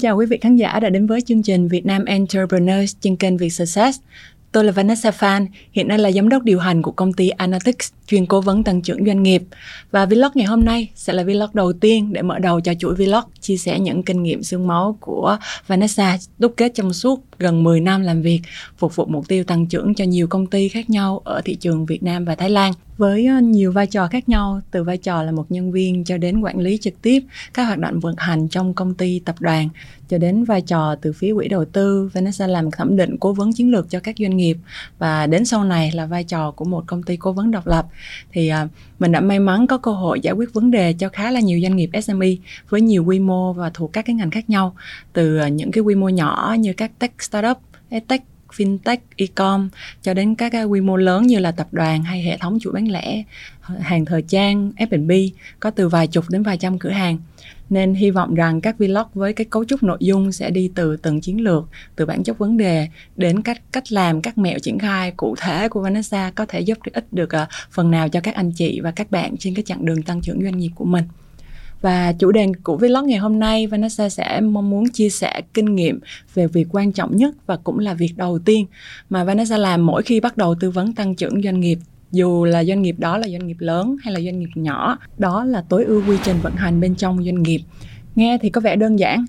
chào quý vị khán giả đã đến với chương trình Việt Nam Entrepreneurs trên kênh Việt Success. Tôi là Vanessa Phan, hiện nay là giám đốc điều hành của công ty Analytics, chuyên cố vấn tăng trưởng doanh nghiệp. Và vlog ngày hôm nay sẽ là vlog đầu tiên để mở đầu cho chuỗi vlog chia sẻ những kinh nghiệm xương máu của Vanessa đúc kết trong suốt gần 10 năm làm việc, phục vụ mục tiêu tăng trưởng cho nhiều công ty khác nhau ở thị trường Việt Nam và Thái Lan với ờ, nhiều vai trò khác nhau, từ vai trò là một nhân viên cho đến quản lý trực tiếp các hoạt động vận hành trong công ty, tập đoàn, cho đến vai trò từ phía quỹ đầu tư Vanessa làm thẩm định cố vấn chiến lược cho các doanh nghiệp. Và đến sau này là vai trò của một công ty cố vấn độc lập. Thì ờ, mình đã may mắn có cơ hội giải quyết vấn đề cho khá là nhiều doanh nghiệp SME với nhiều quy mô và thuộc các cái ngành khác nhau, từ ờ, những cái quy mô nhỏ như các tech startup tech fintech, e-com cho đến các cái quy mô lớn như là tập đoàn hay hệ thống chuỗi bán lẻ, hàng thời trang, F&B có từ vài chục đến vài trăm cửa hàng. Nên hy vọng rằng các vlog với cái cấu trúc nội dung sẽ đi từ từng chiến lược, từ bản chất vấn đề đến cách cách làm, các mẹo triển khai cụ thể của Vanessa có thể giúp ích được ờ, phần nào cho các anh chị và các bạn trên cái chặng đường tăng trưởng doanh nghiệp của mình. Và chủ đề của vlog ngày hôm nay, Vanessa sẽ mong muốn chia sẻ kinh nghiệm về việc quan trọng nhất và cũng là việc đầu tiên mà Vanessa làm mỗi khi bắt đầu tư vấn tăng trưởng doanh nghiệp. Dù là doanh nghiệp đó là doanh nghiệp lớn hay là doanh nghiệp nhỏ, đó là tối ưu quy trình vận hành bên trong doanh nghiệp. Nghe thì có vẻ đơn giản,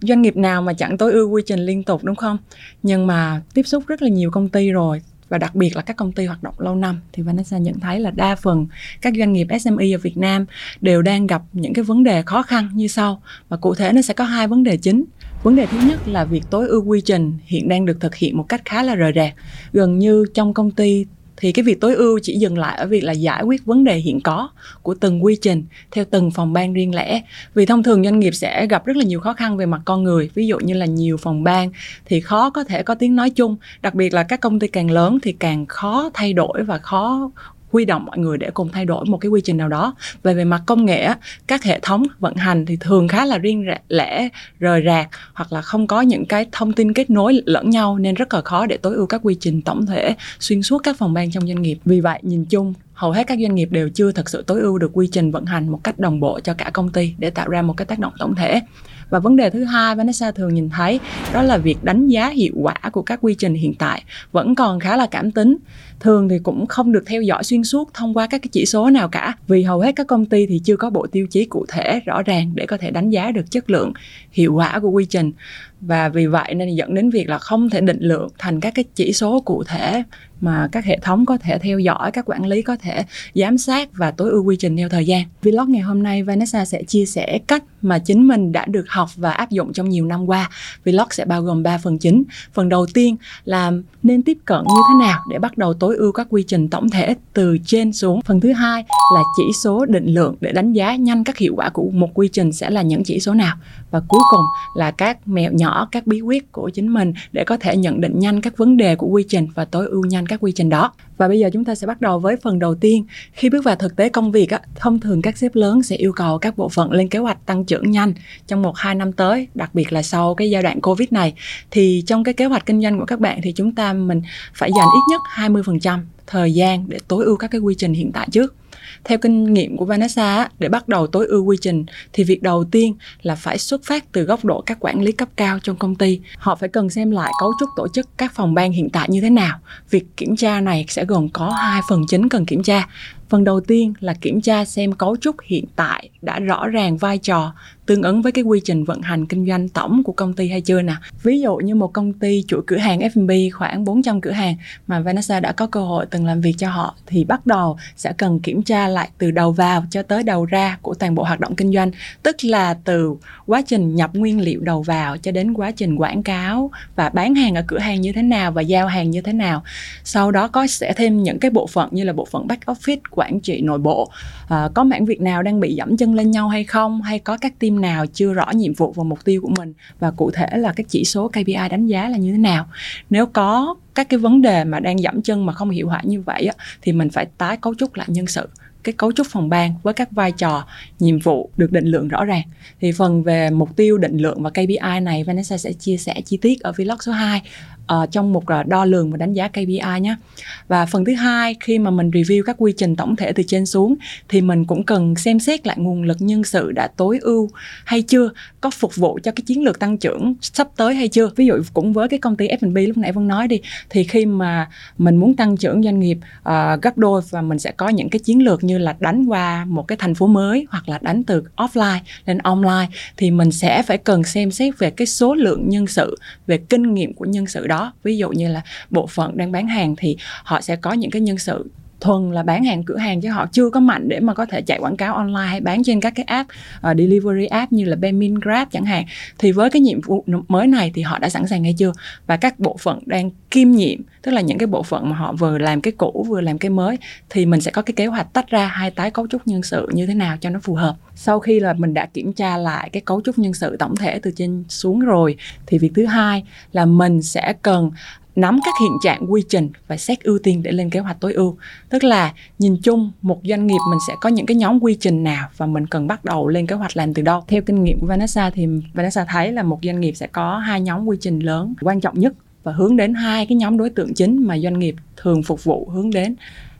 doanh nghiệp nào mà chẳng tối ưu quy trình liên tục, đúng không? Nhưng mà tiếp xúc rất là nhiều công ty rồi và đặc biệt là các công ty hoạt động lâu năm. Thì Vanessa nhận thấy là đa phần các doanh nghiệp SME ở Việt Nam đều đang gặp những cái vấn đề khó khăn như sau. Và cụ thể nó sẽ có hai vấn đề chính. Vấn đề thứ nhất là việc tối ưu quy trình hiện đang được thực hiện một cách khá là rời rạc. Gần như trong công ty thì cái việc tối ưu chỉ dừng lại ở việc là giải quyết vấn đề hiện có của từng quy trình theo từng phòng ban riêng lẻ. Vì thông thường doanh nghiệp sẽ gặp rất là nhiều khó khăn về mặt con người, ví dụ như là nhiều phòng ban thì khó có thể có tiếng nói chung, đặc biệt là các công ty càng lớn thì càng khó thay đổi và khó huy động mọi người để cùng thay đổi một cái quy trình nào đó. Về về mặt công nghệ các hệ thống vận hành thì thường khá là riêng lẻ, rời rạc hoặc là không có những cái thông tin kết nối lẫn nhau nên rất là khó để tối ưu các quy trình tổng thể xuyên suốt các phòng ban trong doanh nghiệp. Vì vậy, nhìn chung hầu hết các doanh nghiệp đều chưa thực sự tối ưu được quy trình vận hành một cách đồng bộ cho cả công ty để tạo ra một cái tác động tổng thể. Và vấn đề thứ hai Vanessa thường nhìn thấy, đó là việc đánh giá hiệu quả của các quy trình hiện tại vẫn còn khá là cảm tính. Thường thì cũng không được theo dõi xuyên suốt thông qua các cái chỉ số nào cả, vì hầu hết các công ty thì chưa có bộ tiêu chí cụ thể rõ ràng để có thể đánh giá được chất lượng, hiệu quả của quy trình. Và vì vậy nên dẫn đến việc là không thể định lượng thành các cái chỉ số cụ thể mà các hệ thống có thể theo dõi, các quản lý có thể giám sát và tối ưu quy trình theo thời gian. Vlog ngày hôm nay Vanessa sẽ chia sẻ cách mà chính mình đã được học và áp dụng trong nhiều năm qua. Vlog sẽ bao gồm 3 phần chính. Phần đầu tiên là nên tiếp cận như thế nào để bắt đầu tối ưu các quy trình tổng thể từ trên xuống. Phần thứ hai là chỉ số định lượng để đánh giá nhanh các hiệu quả của một quy trình sẽ là những chỉ số nào. Và cuối cùng là các mẹo nhỏ, các bí quyết của chính mình để có thể nhận định nhanh các vấn đề của quy trình và tối ưu nhanh các quy trình đó. Và bây giờ chúng ta sẽ bắt đầu với phần đầu tiên. Khi bước vào thực tế công việc á, thông thường các sếp lớn sẽ yêu cầu các bộ phận lên kế hoạch tăng trưởng nhanh trong một hai năm tới đặc biệt là sau cái giai đoạn covid này. Thì trong cái kế hoạch kinh doanh của các bạn thì chúng ta mình phải dành ít nhất 20% thời gian để tối ưu các cái quy trình hiện tại trước theo kinh nghiệm của Vanessa để bắt đầu tối ưu quy trình, thì việc đầu tiên là phải xuất phát từ góc độ các quản lý cấp cao trong công ty. Họ phải cần xem lại cấu trúc tổ chức các phòng ban hiện tại như thế nào. Việc kiểm tra này sẽ gồm có hai phần chính cần kiểm tra. Phần đầu tiên là kiểm tra xem cấu trúc hiện tại đã rõ ràng vai trò, tương ứng với cái quy trình vận hành kinh doanh tổng của công ty hay chưa nè. Ví dụ như một công ty chuỗi cửa hàng F&B khoảng 400 cửa hàng mà Vanessa đã có cơ hội từng làm việc cho họ, thì bắt đầu sẽ cần kiểm tra lại từ đầu vào cho tới đầu ra của toàn bộ hoạt động kinh doanh, tức là từ quá trình nhập nguyên liệu đầu vào cho đến quá trình quảng cáo và bán hàng ở cửa hàng như thế nào và giao hàng như thế nào. Sau đó có sẽ thêm những cái bộ phận như là bộ phận back office, quản trị nội bộ, à, có mảng việc nào đang bị dẫm chân lên nhau hay không? Hay có các team nào chưa rõ nhiệm vụ và mục tiêu của mình? Và cụ thể là các chỉ số KPI đánh giá là như thế nào? Nếu có các cái vấn đề mà đang giảm chân mà không hiệu quả như vậy á, thì mình phải tái cấu trúc lại nhân sự. Cái cấu trúc phòng ban với các vai trò nhiệm vụ được định lượng rõ ràng. Thì phần về mục tiêu định lượng và KPI này Vanessa sẽ chia sẻ chi tiết ở vlog số 2 uh, trong một uh, đo lường và đánh giá KPI nhé và phần thứ hai khi mà mình review các quy trình tổng thể từ trên xuống thì mình cũng cần xem xét lại nguồn lực nhân sự đã tối ưu hay chưa có phục vụ cho cái chiến lược tăng trưởng sắp tới hay chưa. Ví dụ cũng với cái công ty F&B lúc nãy Vân nói đi thì khi mà mình muốn tăng trưởng doanh nghiệp uh, gấp đôi và mình sẽ có những cái chiến lược như là đánh qua một cái thành phố mới hoặc là đánh từ offline lên online thì mình sẽ phải cần xem xét về cái số lượng nhân sự về kinh nghiệm của nhân sự đó ví dụ như là bộ phận đang bán hàng thì họ sẽ có những cái nhân sự thuần là bán hàng cửa hàng chứ họ chưa có mạnh để mà có thể chạy quảng cáo online hay bán trên các cái app uh, delivery app như là Bemin Grab chẳng hạn. Thì với cái nhiệm vụ mới này thì họ đã sẵn sàng hay chưa? Và các bộ phận đang kiêm nhiệm tức là những cái bộ phận mà họ vừa làm cái cũ vừa làm cái mới thì mình sẽ có cái kế hoạch tách ra hai tái cấu trúc nhân sự như thế nào cho nó phù hợp. Sau khi là mình đã kiểm tra lại cái cấu trúc nhân sự tổng thể từ trên xuống rồi thì việc thứ hai là mình sẽ cần nắm các hiện trạng quy trình và xét ưu tiên để lên kế hoạch tối ưu. Tức là nhìn chung, một doanh nghiệp mình sẽ có những cái nhóm quy trình nào và mình cần bắt đầu lên kế hoạch làm từ đâu. Theo kinh nghiệm của Vanessa thì Vanessa thấy là một doanh nghiệp sẽ có hai nhóm quy trình lớn, quan trọng nhất và hướng đến hai cái nhóm đối tượng chính mà doanh nghiệp thường phục vụ hướng đến.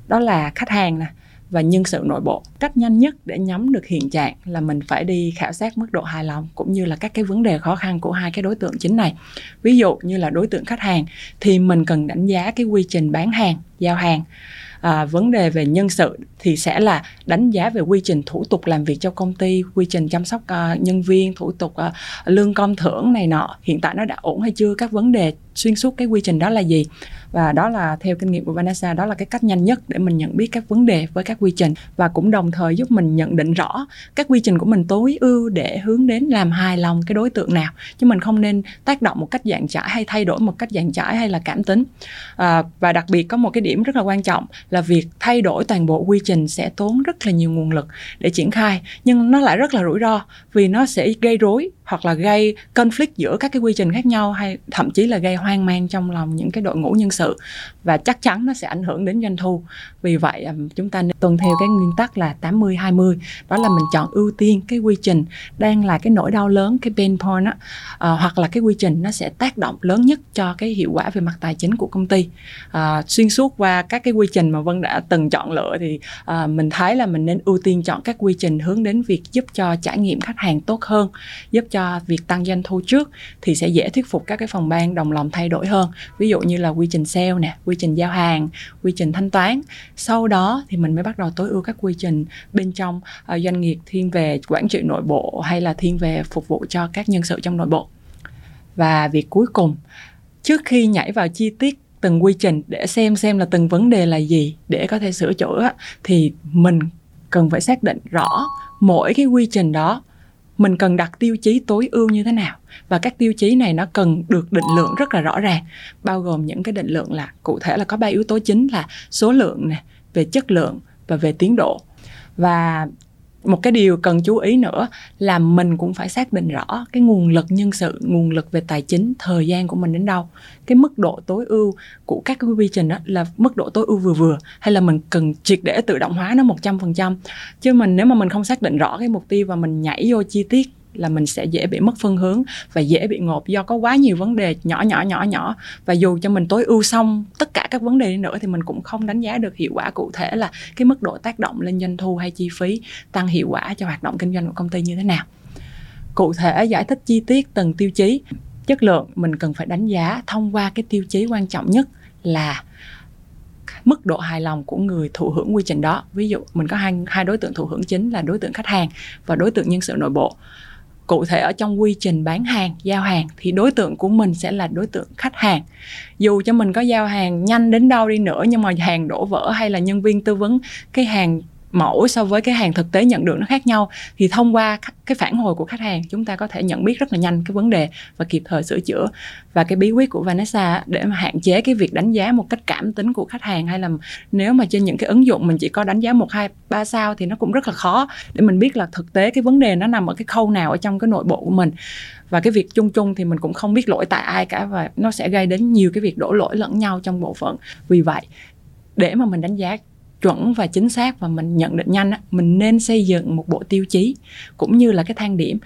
Đó là khách hàng nè và nhân sự nội bộ. Cách nhanh nhất để nhắm được hiện trạng là mình phải đi khảo sát mức độ hài lòng cũng như là các cái vấn đề khó khăn của hai cái đối tượng chính này. Ví dụ như là đối tượng khách hàng thì mình cần đánh giá cái quy trình bán hàng giao hàng. À, vấn đề về nhân sự thì sẽ là đánh giá về quy trình thủ tục làm việc cho công ty quy trình chăm sóc uh, nhân viên thủ tục uh, lương công thưởng này nọ. Hiện tại nó đã ổn hay chưa? Các vấn đề xuyên suốt cái quy trình đó là gì? Và đó là theo kinh nghiệm của Vanessa đó là cái cách nhanh nhất để mình nhận biết các vấn đề với các quy trình. Và cũng đồng thời giúp mình nhận định rõ các quy trình của mình tối ưu để hướng đến làm hài lòng cái đối tượng nào. Chứ mình không nên tác động một cách dạng trải hay thay đổi một cách dạng trải hay là cảm tính. À, và đặc biệt có một cái điểm rất là quan trọng là việc thay đổi toàn bộ quy trình sẽ tốn rất là nhiều nguồn lực để triển khai. Nhưng nó lại rất là rủi ro vì nó sẽ gây rối hoặc là gây conflict giữa các cái quy trình khác nhau hay thậm chí là gây hoang mang trong lòng những cái đội ngũ nhân sự. Và chắc chắn nó sẽ ảnh hưởng đến doanh thu. Vì vậy à, chúng ta nên tuân theo cái nguyên tắc là 80 20 đó là mình chọn ưu tiên cái quy trình đang là cái nỗi đau lớn cái pain point á. À, hoặc là cái quy trình nó sẽ tác động lớn nhất cho cái hiệu quả về mặt tài chính của công ty. À, xuyên suốt qua các cái quy trình mà Vân đã từng chọn lựa thì à, mình thấy là mình nên ưu tiên chọn các quy trình hướng đến việc giúp cho trải nghiệm khách hàng tốt hơn giúp cho việc tăng doanh thu trước thì sẽ dễ thuyết phục các cái phòng ban đồng lòng thay đổi hơn. Ví dụ như là quy trình sale nè quy trình giao hàng quy trình thanh toán. Sau đó thì mình mới bắt đầu tối ưu các quy trình bên trong uh, doanh nghiệp thiên về quản trị nội bộ hay là thiên về phục vụ cho các nhân sự trong nội bộ. Và việc cuối cùng trước khi nhảy vào chi tiết từng quy trình để xem xem là từng vấn đề là gì để có thể sửa chữa thì mình cần phải xác định rõ mỗi cái quy trình đó mình cần đặt tiêu chí tối ưu như thế nào. Và các tiêu chí này nó cần được định lượng rất là rõ ràng. Bao gồm những cái định lượng là cụ thể là có ba yếu tố chính là số lượng nè, về chất lượng và về tiến độ. Và một cái điều cần chú ý nữa là mình cũng phải xác định rõ cái nguồn lực nhân sự, nguồn lực về tài chính, thời gian của mình đến đâu. Cái mức độ tối ưu của các cái quy trình đó là mức độ tối ưu vừa vừa, hay là mình cần triệt để tự động hóa nó một trăm phần trăm. Chứ mình, nếu mà mình không xác định rõ cái mục tiêu và mình nhảy vô chi tiết là mình sẽ dễ bị mất phương hướng và dễ bị ngộp do có quá nhiều vấn đề nhỏ nhỏ nhỏ nhỏ. Và dù cho mình tối ưu xong tất cả các vấn đề nữa thì mình cũng không đánh giá được hiệu quả cụ thể là cái mức độ tác động lên doanh thu hay chi phí, tăng hiệu quả cho hoạt động kinh doanh của công ty như thế nào. Cụ thể giải thích chi tiết từng tiêu chí. Chất lượng mình cần phải đánh giá thông qua cái tiêu chí quan trọng nhất là mức độ hài lòng của người thụ hưởng quy trình đó. Ví dụ mình có hai hai đối tượng thụ hưởng chính là đối tượng khách hàng và đối tượng nhân sự nội bộ cụ thể ở trong quy trình bán hàng, giao hàng thì đối tượng của mình sẽ là đối tượng khách hàng. Dù cho mình có giao hàng nhanh đến đâu đi nữa nhưng mà hàng đổ vỡ hay là nhân viên tư vấn cái hàng mẫu so với cái hàng thực tế nhận được nó khác nhau, thì thông qua cái phản hồi của khách hàng, chúng ta có thể nhận biết rất là nhanh cái vấn đề và kịp thời sửa chữa. Và cái bí quyết của Vanessa để mà hạn chế cái việc đánh giá một cách cảm tính của khách hàng, hay là nếu mà trên những cái ứng dụng mình chỉ có đánh giá một, hai, ba sao thì nó cũng rất là khó để mình biết là thực tế cái vấn đề nó nằm ở cái khâu nào ở trong cái nội bộ của mình. Và cái việc chung chung thì mình cũng không biết lỗi tại ai cả và nó sẽ gây đến nhiều cái việc đổ lỗi lẫn nhau trong bộ phận. Vì vậy, để mà mình đánh giá chuẩn và chính xác và mình nhận định nhanh á, mình nên xây dựng một bộ tiêu chí cũng như là cái thang điểm.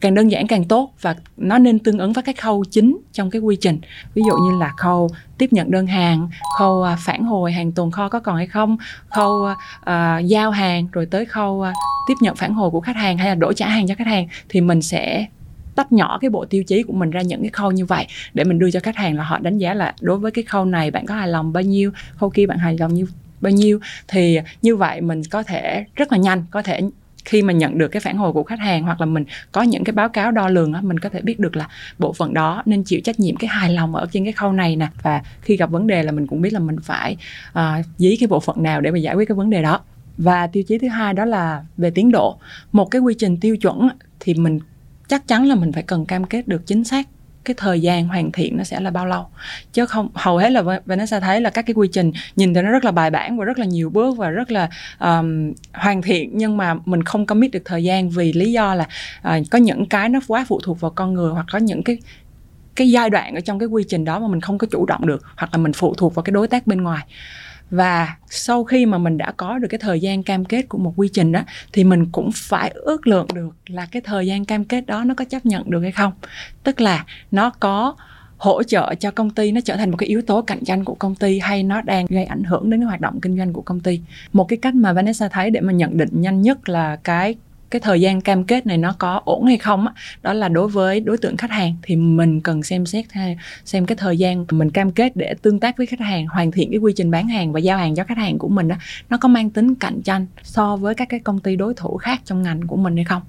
Càng đơn giản càng tốt và nó nên tương ứng với các khâu chính trong cái quy trình. Ví dụ như là khâu tiếp nhận đơn hàng khâu à, phản hồi hàng tồn kho có còn hay không khâu uh, giao hàng rồi tới khâu uh, tiếp nhận phản hồi của khách hàng hay là đổi trả hàng cho khách hàng thì mình sẽ tách nhỏ cái bộ tiêu chí của mình ra những cái khâu như vậy để mình đưa cho khách hàng là họ đánh giá là đối với cái khâu này bạn có hài lòng bao nhiêu khâu kia bạn hài lòng như bao nhiêu. Thì như vậy mình có thể rất là nhanh có thể khi mà nhận được cái phản hồi của khách hàng hoặc là mình có những cái báo cáo đo lường á mình có thể biết được là bộ phận đó nên chịu trách nhiệm cái hài lòng ở trên cái khâu này nè. Và khi gặp vấn đề là mình cũng biết là mình phải uh, dí cái bộ phận nào để mà giải quyết cái vấn đề đó. Và tiêu chí thứ hai đó là về tiến độ. Một cái quy trình tiêu chuẩn thì mình chắc chắn là mình phải cần cam kết được chính xác cái thời gian hoàn thiện nó sẽ là bao lâu. Chứ không hầu hết là Vanessa thấy là các cái quy trình nhìn thì nó rất là bài bản và rất là nhiều bước và rất là um, hoàn thiện. Nhưng mà mình không commit được thời gian vì lý do là uh, có những cái nó quá phụ thuộc vào con người hoặc có những cái cái giai đoạn ở trong cái quy trình đó mà mình không có chủ động được hoặc là mình phụ thuộc vào cái đối tác bên ngoài và sau khi mà mình đã có được cái thời gian cam kết của một quy trình đó thì mình cũng phải ước lượng được là cái thời gian cam kết đó nó có chấp nhận được hay không. Tức là nó có hỗ trợ cho công ty, nó trở thành một cái yếu tố cạnh tranh của công ty hay nó đang gây ảnh hưởng đến cái hoạt động kinh doanh của công ty. Một cái cách mà Vanessa thấy để mà nhận định nhanh nhất là cái cái thời gian cam kết này nó có ổn hay không á, đó là đối với đối tượng khách hàng thì mình cần xem xét xem cái thời gian mình cam kết để tương tác với khách hàng, hoàn thiện cái quy trình bán hàng và giao hàng cho khách hàng của mình đó nó có mang tính cạnh tranh so với các cái công ty đối thủ khác trong ngành của mình hay không.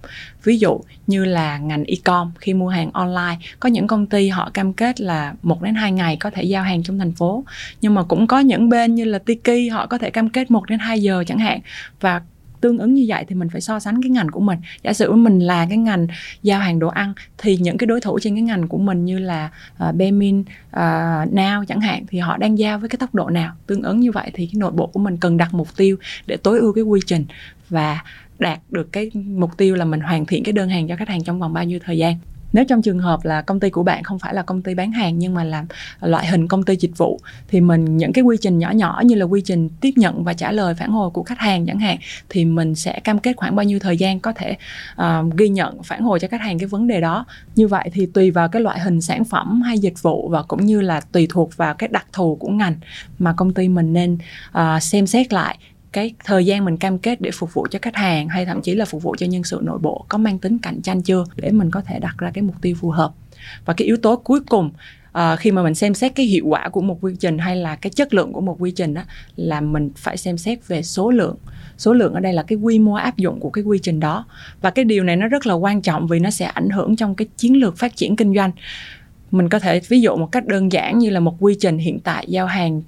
Ví dụ như là ngành e-com, khi mua hàng online, có những công ty họ cam kết là một đến hai ngày có thể giao hàng trong thành phố, nhưng mà cũng có những bên như là Tiki, họ có thể cam kết một đến hai giờ chẳng hạn, và tương ứng như vậy thì mình phải so sánh cái ngành của mình. Giả sử mình là cái ngành giao hàng đồ ăn thì những cái đối thủ trên cái ngành của mình như là uh, Bemin à, uh, Now chẳng hạn thì họ đang giao với cái tốc độ nào? Tương ứng như vậy thì cái nội bộ của mình cần đặt mục tiêu để tối ưu cái quy trình và đạt được cái mục tiêu là mình hoàn thiện cái đơn hàng cho khách hàng trong vòng bao nhiêu thời gian nếu trong trường hợp là công ty của bạn không phải là công ty bán hàng nhưng mà làm loại hình công ty dịch vụ thì mình những cái quy trình nhỏ nhỏ như là quy trình tiếp nhận và trả lời phản hồi của khách hàng chẳng hạn thì mình sẽ cam kết khoảng bao nhiêu thời gian có thể uh, ghi nhận phản hồi cho khách hàng cái vấn đề đó. Như vậy thì tùy vào cái loại hình sản phẩm hay dịch vụ và cũng như là tùy thuộc vào cái đặc thù của ngành mà công ty mình nên uh, xem xét lại cái thời gian mình cam kết để phục vụ cho khách hàng hay thậm chí là phục vụ cho nhân sự nội bộ có mang tính cạnh tranh chưa để mình có thể đặt ra cái mục tiêu phù hợp? Và cái yếu tố cuối cùng à, khi mà mình xem xét cái hiệu quả của một quy trình hay là cái chất lượng của một quy trình đó là mình phải xem xét về số lượng. Số lượng ở đây là cái quy mô áp dụng của cái quy trình đó. Và cái điều này nó rất là quan trọng vì nó sẽ ảnh hưởng trong cái chiến lược phát triển kinh doanh. Mình có thể ví dụ một cách đơn giản như là một quy trình hiện tại giao hàng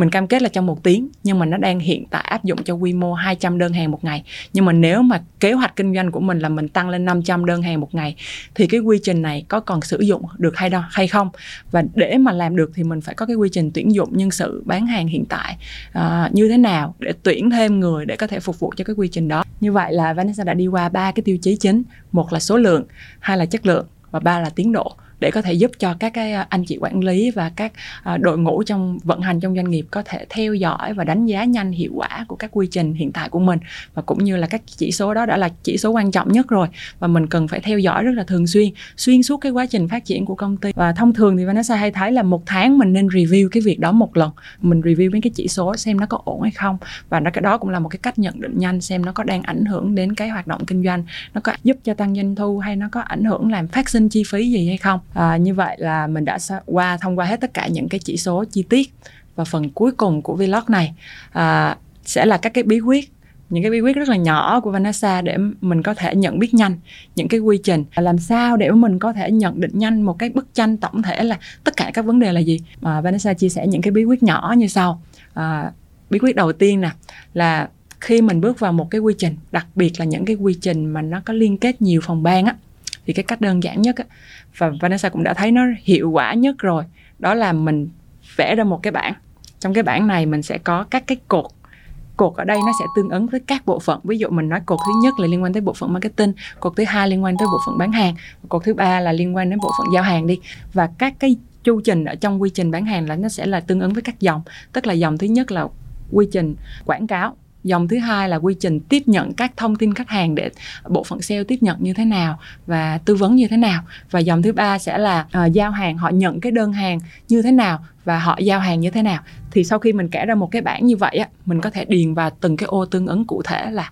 mình cam kết là trong một tiếng nhưng mà nó đang hiện tại áp dụng cho quy mô 200 đơn hàng một ngày. Nhưng mà nếu mà kế hoạch kinh doanh của mình là mình tăng lên 500 đơn hàng một ngày thì cái quy trình này có còn sử dụng được hay đâu hay không? Và để mà làm được thì mình phải có cái quy trình tuyển dụng nhân sự bán hàng hiện tại uh, như thế nào để tuyển thêm người để có thể phục vụ cho cái quy trình đó. Như vậy là Vanessa đã đi qua ba cái tiêu chí chính. Một là số lượng hai là chất lượng và ba là tiến độ để có thể giúp cho các cái à, anh chị quản lý và các à, đội ngũ trong vận hành trong doanh nghiệp có thể theo dõi và đánh giá nhanh hiệu quả của các quy trình hiện tại của mình. Và cũng như là các chỉ số đó đã là chỉ số quan trọng nhất rồi, và mình cần phải theo dõi rất là thường xuyên xuyên suốt cái quá trình phát triển của công ty. Và thông thường thì Vanessa hay thấy là một tháng mình nên review cái việc đó một lần, mình review mấy cái chỉ số xem nó có ổn hay không. Và nó cái đó cũng là một cái cách nhận định nhanh xem nó có đang ảnh hưởng đến cái hoạt động kinh doanh, nó có giúp cho tăng doanh thu hay nó có ảnh hưởng làm phát sinh chi phí gì hay không à, như vậy là mình đã qua thông qua hết tất cả những cái chỉ số chi tiết và phần cuối cùng của vlog này. À, sẽ là các cái bí quyết những cái bí quyết rất là nhỏ của Vanessa để mình có thể nhận biết nhanh những cái quy trình. À, làm sao để mình có thể nhận định nhanh một cái bức tranh tổng thể là tất cả các vấn đề là gì? Mà Vanessa chia sẻ những cái bí quyết nhỏ như sau. À, bí quyết đầu tiên nè là khi mình bước vào một cái quy trình đặc biệt là những cái quy trình mà nó có liên kết nhiều phòng ban á thì cái cách đơn giản nhất á, và Vanessa cũng đã thấy nó hiệu quả nhất rồi. Đó là mình vẽ ra một cái bảng. Trong cái bảng này mình sẽ có các cái cột. Cột ở đây nó sẽ tương ứng với các bộ phận. Ví dụ mình nói cột thứ nhất là liên quan tới bộ phận marketing, cột thứ hai liên quan tới bộ phận bán hàng, cột thứ ba là liên quan đến bộ phận giao hàng đi. Và các cái chu trình ở trong quy trình bán hàng là nó sẽ là tương ứng với các dòng. Tức là dòng thứ nhất là quy trình quảng cáo dòng thứ hai là quy trình tiếp nhận các thông tin khách hàng để bộ phận sale tiếp nhận như thế nào và tư vấn như thế nào. Và dòng thứ ba sẽ là uh, giao hàng họ nhận cái đơn hàng như thế nào và họ giao hàng như thế nào. Thì sau khi mình kể ra một cái bảng như vậy á mình có thể điền vào từng cái ô tương ứng cụ thể là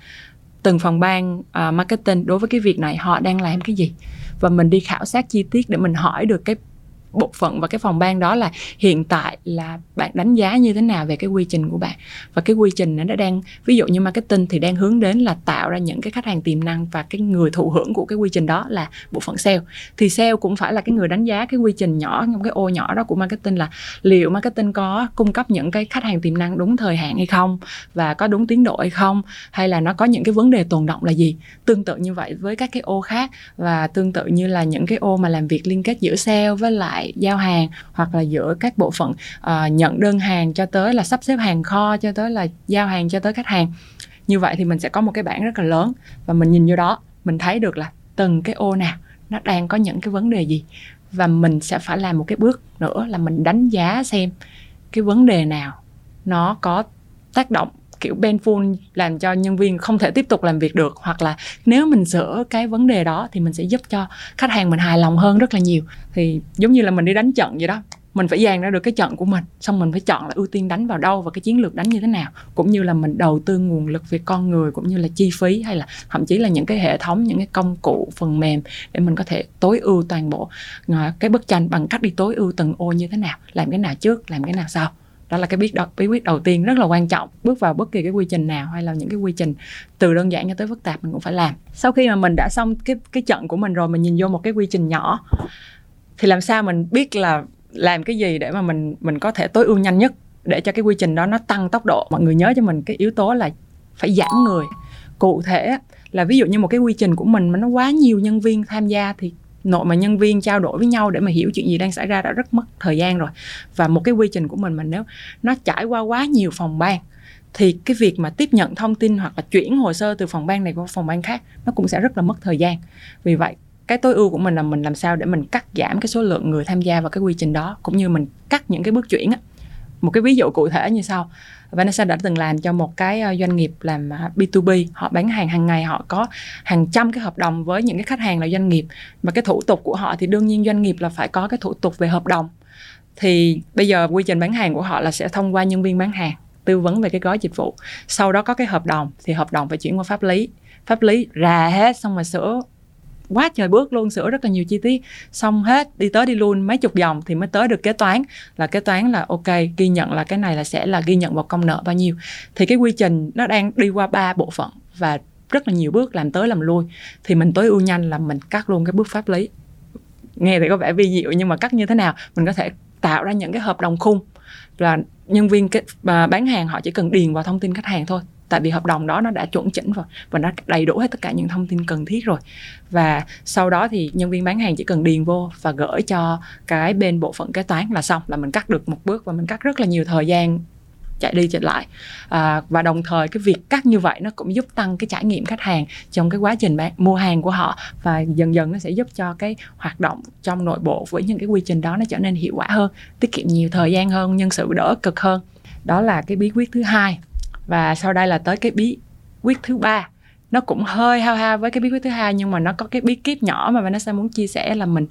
từng phòng ban uh, marketing đối với cái việc này họ đang làm cái gì. Và mình đi khảo sát chi tiết để mình hỏi được cái bộ phận và cái phòng ban đó là hiện tại là bạn đánh giá như thế nào về cái quy trình của bạn? Và cái quy trình nó đang, ví dụ như marketing thì đang hướng đến là tạo ra những cái khách hàng tiềm năng và cái người thụ hưởng của cái quy trình đó là bộ phận sale. Thì sale cũng phải là cái người đánh giá cái quy trình nhỏ trong cái ô nhỏ đó của marketing là liệu marketing có cung cấp những cái khách hàng tiềm năng đúng thời hạn hay không và có đúng tiến độ hay không? Hay là nó có những cái vấn đề tồn động là gì? Tương tự như vậy với các cái ô khác và tương tự như là những cái ô mà làm việc liên kết giữa sale với lại giao hàng hoặc là giữa các bộ phận uh, nhận đơn hàng cho tới là sắp xếp hàng kho cho tới là giao hàng cho tới khách hàng. Như vậy thì mình sẽ có một cái bảng rất là lớn và mình nhìn vô đó mình thấy được là từng cái ô nào nó đang có những cái vấn đề gì và mình sẽ phải làm một cái bước nữa là mình đánh giá xem cái vấn đề nào nó có tác động kiểu painful làm cho nhân viên không thể tiếp tục làm việc được, hoặc là nếu mình sửa cái vấn đề đó thì mình sẽ giúp cho khách hàng mình hài lòng hơn rất là nhiều. Thì giống như là mình đi đánh trận vậy đó, mình phải dàn ra được cái trận của mình, xong mình phải chọn là ưu tiên đánh vào đâu và cái chiến lược đánh như thế nào, cũng như là mình đầu tư nguồn lực về con người cũng như là chi phí, hay là thậm chí là những cái hệ thống, những cái công cụ, phần mềm để mình có thể tối ưu toàn bộ à, cái bức tranh bằng cách đi tối ưu từng ô như thế nào, làm cái nào trước, làm cái nào sau đó là cái biết đầu, bí quyết đầu tiên rất là quan trọng bước vào bất kỳ cái quy trình nào hay là những cái quy trình từ đơn giản cho tới phức tạp mình cũng phải làm. Sau khi mà mình đã xong cái cái trận của mình rồi mình nhìn vô một cái quy trình nhỏ thì làm sao mình biết là làm cái gì để mà mình mình có thể tối ưu nhanh nhất để cho cái quy trình đó nó tăng tốc độ? Mọi người nhớ cho mình cái yếu tố là phải giảm người. Cụ thể là ví dụ như một cái quy trình của mình mà nó quá nhiều nhân viên tham gia thì nội mà nhân viên trao đổi với nhau để mà hiểu chuyện gì đang xảy ra đã rất mất thời gian rồi. Và một cái quy trình của mình mà nếu nó trải qua quá nhiều phòng ban, thì cái việc mà tiếp nhận thông tin hoặc là chuyển hồ sơ từ phòng ban này qua phòng ban khác, nó cũng sẽ rất là mất thời gian. Vì vậy, cái tối ưu của mình là mình làm sao để mình cắt giảm cái số lượng người tham gia vào cái quy trình đó, cũng như mình cắt những cái bước chuyển á một cái ví dụ cụ thể như sau. Vanessa đã từng làm cho một cái ờ, doanh nghiệp làm à, B2B họ bán hàng hàng ngày họ có hàng trăm cái hợp đồng với những cái khách hàng là doanh nghiệp. Và cái thủ tục của họ thì đương nhiên doanh nghiệp là phải có cái thủ tục về hợp đồng. Thì bây giờ quy trình bán hàng của họ là sẽ thông qua nhân viên bán hàng, tư vấn về cái gói dịch vụ. Sau đó có cái hợp đồng thì hợp đồng phải chuyển qua pháp lý. Pháp lý ra hết xong rồi sửa quá trời bước luôn sửa rất là nhiều chi tiết. Xong hết đi tới đi luôn mấy chục dòng thì mới tới được kế toán. Là kế toán là ok ghi nhận là cái này là sẽ là ghi nhận vào công nợ bao nhiêu. Thì cái quy trình nó đang đi qua ba bộ phận và rất là nhiều bước làm tới làm lui. Thì mình tối ưu nhanh là mình cắt luôn cái bước pháp lý. Nghe thì có vẻ vi diệu nhưng mà cắt như thế nào mình có thể tạo ra những cái hợp đồng khung. Là nhân viên cái, à, bán hàng họ chỉ cần điền vào thông tin khách hàng thôi tại vì hợp đồng đó nó đã chuẩn chỉnh rồi và nó đầy đủ hết tất cả những thông tin cần thiết rồi. Và sau đó thì nhân viên bán hàng chỉ cần điền vô và gửi cho cái bên bộ phận kế toán là xong là mình cắt được một bước và mình cắt rất là nhiều thời gian chạy đi chạy lại. À, và đồng thời cái việc cắt như vậy nó cũng giúp tăng cái trải nghiệm khách hàng trong cái quá trình bán, mua hàng của họ và dần dần nó sẽ giúp cho cái hoạt động trong nội bộ với những cái quy trình đó nó trở nên hiệu quả hơn tiết kiệm nhiều thời gian hơn nhân sự đỡ cực hơn. Đó là cái bí quyết thứ hai và sau đây là tới cái bí quyết thứ ba. Nó cũng hơi hao hao với cái bí quyết thứ hai nhưng mà nó có cái bí kíp nhỏ mà Vanessa muốn chia sẻ là mình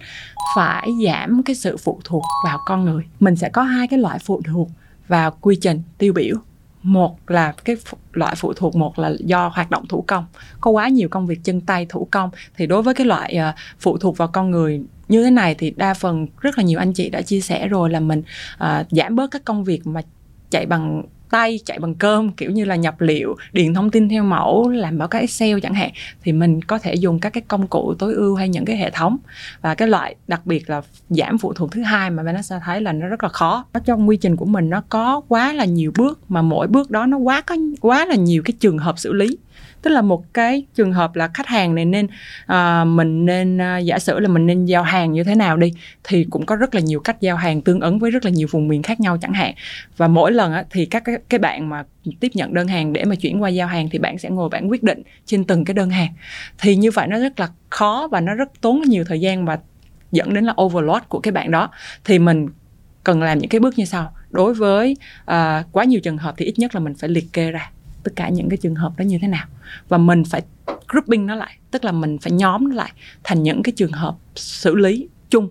phải giảm cái sự phụ thuộc vào con người. Mình sẽ có hai cái loại phụ thuộc vào quy trình tiêu biểu. Một là cái loại phụ thuộc một là do hoạt động thủ công. Có quá nhiều công việc chân tay thủ công thì đối với cái loại uh, phụ thuộc vào con người như thế này thì đa phần rất là nhiều anh chị đã chia sẻ rồi là mình uh, giảm bớt các công việc mà chạy bằng tay chạy bằng cơm, kiểu như là nhập liệu, điền thông tin theo mẫu, làm báo cáo excel chẳng hạn, thì mình có thể dùng các cái công cụ tối ưu hay những cái hệ thống. Và cái loại đặc biệt là giảm phụ thuộc thứ hai mà Vanessa thấy là nó rất là khó. Nó trong quy trình của mình nó có quá là nhiều bước, mà mỗi bước đó nó quá có, quá là nhiều cái trường hợp xử lý tức là một cái trường hợp là khách hàng này nên uh, mình nên uh, giả sử là mình nên giao hàng như thế nào đi thì cũng có rất là nhiều cách giao hàng tương ứng với rất là nhiều vùng miền khác nhau chẳng hạn. Và mỗi lần á, thì các cái, cái bạn mà tiếp nhận đơn hàng để mà chuyển qua giao hàng thì bạn sẽ ngồi bạn quyết định trên từng cái đơn hàng. Thì như vậy nó rất là khó và nó rất tốn nhiều thời gian và dẫn đến là overload của cái bạn đó. Thì mình cần làm những cái bước như sau. Đối với uh, quá nhiều trường hợp thì ít nhất là mình phải liệt kê ra tất cả những cái trường hợp đó như thế nào. Và mình phải grouping nó lại, tức là mình phải nhóm nó lại thành những cái trường hợp xử lý chung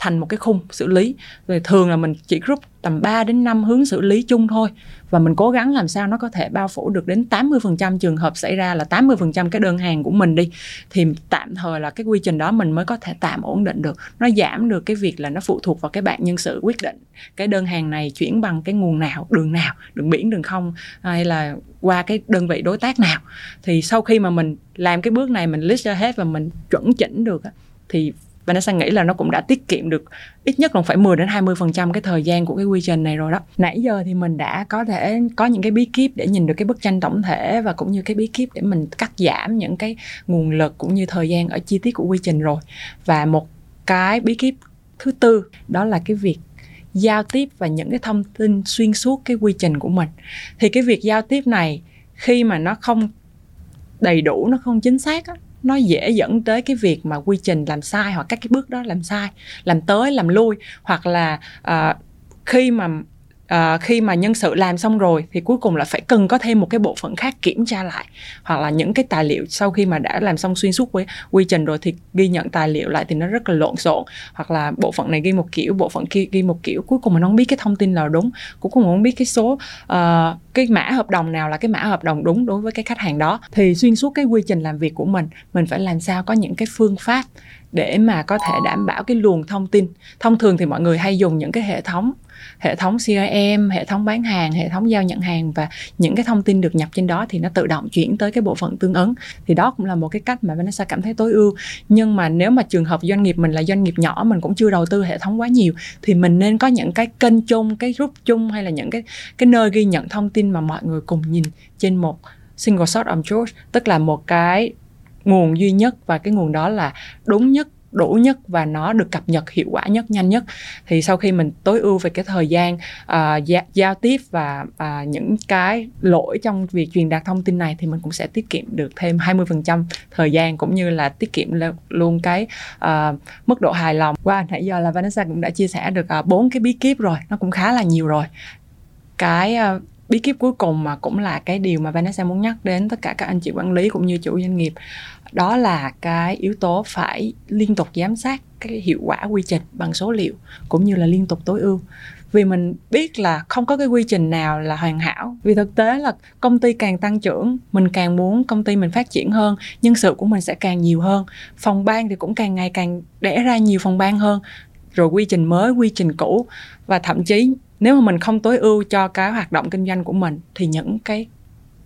thành một cái khung xử lý. Rồi thường là mình chỉ group tầm 3 đến 5 hướng xử lý chung thôi. Và mình cố gắng làm sao nó có thể bao phủ được đến 80% trường hợp xảy ra là 80% cái đơn hàng của mình đi. Thì tạm thời là cái quy trình đó mình mới có thể tạm ổn định được. Nó giảm được cái việc là nó phụ thuộc vào cái bạn nhân sự quyết định cái đơn hàng này chuyển bằng cái nguồn nào, đường nào, đường biển, đường không, hay là qua cái đơn vị đối tác nào. Thì sau khi mà mình làm cái bước này, mình list ra hết và mình chuẩn chỉnh được thì Vanessa nghĩ là nó cũng đã tiết kiệm được ít nhất là phải 10 đến 20% cái thời gian của cái quy trình này rồi đó. Nãy giờ thì mình đã có thể có những cái bí kíp để nhìn được cái bức tranh tổng thể và cũng như cái bí kíp để mình cắt giảm những cái nguồn lực cũng như thời gian ở chi tiết của quy trình rồi. Và một cái bí kíp thứ tư đó là cái việc giao tiếp và những cái thông tin xuyên suốt cái quy trình của mình. Thì cái việc giao tiếp này khi mà nó không đầy đủ nó không chính xác á, nó dễ dẫn tới cái việc mà quy trình làm sai hoặc các cái bước đó làm sai làm tới làm lui hoặc là uh, khi mà à, khi mà nhân sự làm xong rồi thì cuối cùng là phải cần có thêm một cái bộ phận khác kiểm tra lại hoặc là những cái tài liệu sau khi mà đã làm xong xuyên suốt quy, quy trình rồi thì ghi nhận tài liệu lại thì nó rất là lộn xộn. Hoặc là bộ phận này ghi một kiểu bộ phận kia ghi một kiểu cuối cùng mình không biết cái thông tin nào đúng. Cũng không biết cái số uh, cái mã hợp đồng nào là cái mã hợp đồng đúng đối với cái khách hàng đó. Thì xuyên suốt cái quy trình làm việc của mình mình phải làm sao có những cái phương pháp để mà có thể đảm bảo cái luồng thông tin. Thông thường thì mọi người hay dùng những cái hệ thống hệ thống CRM, hệ thống bán hàng, hệ thống giao nhận hàng và những cái thông tin được nhập trên đó thì nó tự động chuyển tới cái bộ phận tương ứng. Thì đó cũng là một cái cách mà Vanessa cảm thấy tối ưu. Nhưng mà nếu mà trường hợp doanh nghiệp mình là doanh nghiệp nhỏ mình cũng chưa đầu tư hệ thống quá nhiều thì mình nên có những cái kênh chung, cái group chung hay là những cái cái nơi ghi nhận thông tin mà mọi người cùng nhìn trên một single source of truth, tức là một cái nguồn duy nhất và cái nguồn đó là đúng nhất đủ nhất và nó được cập nhật hiệu quả nhất nhanh nhất. Thì sau khi mình tối ưu về cái thời gian uh, gia, giao tiếp và uh, những cái lỗi trong việc truyền đạt thông tin này thì mình cũng sẽ tiết kiệm được thêm 20% thời gian cũng như là tiết kiệm luôn cái uh, mức độ hài lòng. Qua wow, nãy giờ là Vanessa cũng đã chia sẻ được bốn uh, cái bí kíp rồi nó cũng khá là nhiều rồi. Cái uh, bí kíp cuối cùng mà cũng là cái điều mà Vanessa muốn nhắc đến tất cả các anh chị quản lý cũng như chủ doanh nghiệp đó là cái yếu tố phải liên tục giám sát cái hiệu quả quy trình bằng số liệu cũng như là liên tục tối ưu. Vì mình biết là không có cái quy trình nào là hoàn hảo. Vì thực tế là công ty càng tăng trưởng, mình càng muốn công ty mình phát triển hơn, nhân sự của mình sẽ càng nhiều hơn, phòng ban thì cũng càng ngày càng đẻ ra nhiều phòng ban hơn, rồi quy trình mới, quy trình cũ. Và thậm chí nếu mà mình không tối ưu cho cái hoạt động kinh doanh của mình thì những cái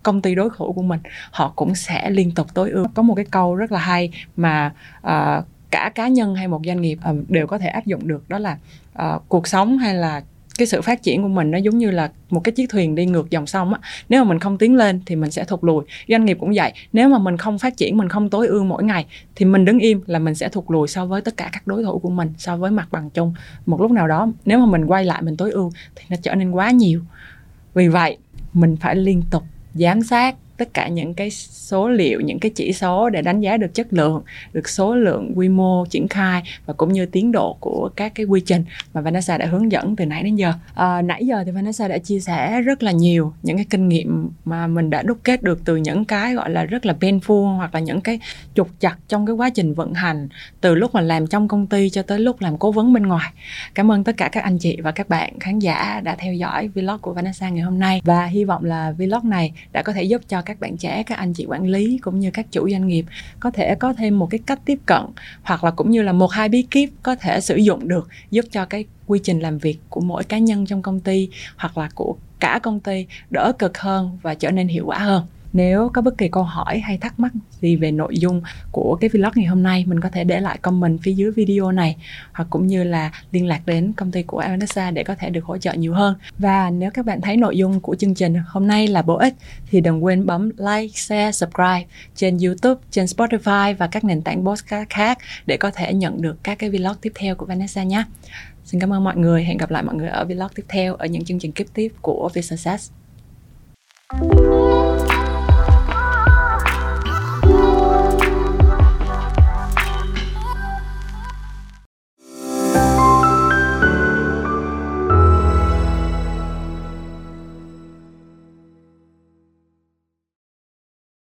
công ty đối thủ của mình họ cũng sẽ liên tục tối ưu. Có một cái câu rất là hay mà uh, cả cá nhân hay một doanh nghiệp uh, đều có thể áp dụng được đó là uh, cuộc sống hay là cái sự phát triển của mình nó giống như là một cái chiếc thuyền đi ngược dòng sông á. Nếu mà mình không tiến lên thì mình sẽ thụt lùi. Doanh nghiệp cũng vậy nếu mà mình không phát triển mình không tối ưu mỗi ngày thì mình đứng im là mình sẽ thụt lùi so với tất cả các đối thủ của mình so với mặt bằng chung. Một lúc nào đó nếu mà mình quay lại mình tối ưu thì nó trở nên quá nhiều. Vì vậy mình phải liên tục giám sát tất cả những cái số liệu những cái chỉ số để đánh giá được chất lượng được số lượng quy mô triển khai và cũng như tiến độ của các cái quy trình mà Vanessa đã hướng dẫn từ nãy đến giờ. À, nãy giờ thì Vanessa đã chia sẻ rất là nhiều những cái kinh nghiệm mà mình đã đúc kết được từ những cái gọi là rất là painful hoặc là những cái trục chặt trong cái quá trình vận hành từ lúc mà làm trong công ty cho tới lúc làm cố vấn bên ngoài. Cảm ơn tất cả các anh chị và các bạn khán giả đã theo dõi vlog của Vanessa ngày hôm nay và hy vọng là vlog này đã có thể giúp cho các bạn trẻ, các anh chị quản lý cũng như các chủ doanh nghiệp có thể có thêm một cái cách tiếp cận hoặc là cũng như là một hai bí kíp có thể sử dụng được giúp cho cái quy trình làm việc của mỗi cá nhân trong công ty hoặc là của cả công ty đỡ cực hơn và trở nên hiệu quả hơn nếu có bất kỳ câu hỏi hay thắc mắc gì về nội dung của cái vlog ngày hôm nay mình có thể để lại comment phía dưới video này hoặc cũng như là liên lạc đến công ty của Vanessa để có thể được hỗ trợ nhiều hơn và nếu các bạn thấy nội dung của chương trình hôm nay là bổ ích thì đừng quên bấm like, share, subscribe trên YouTube, trên Spotify và các nền tảng podcast khác để có thể nhận được các cái vlog tiếp theo của Vanessa nhé. Xin cảm ơn mọi người. Hẹn gặp lại mọi người ở vlog tiếp theo ở những chương trình tiếp tiếp của Vietsuccess. thank you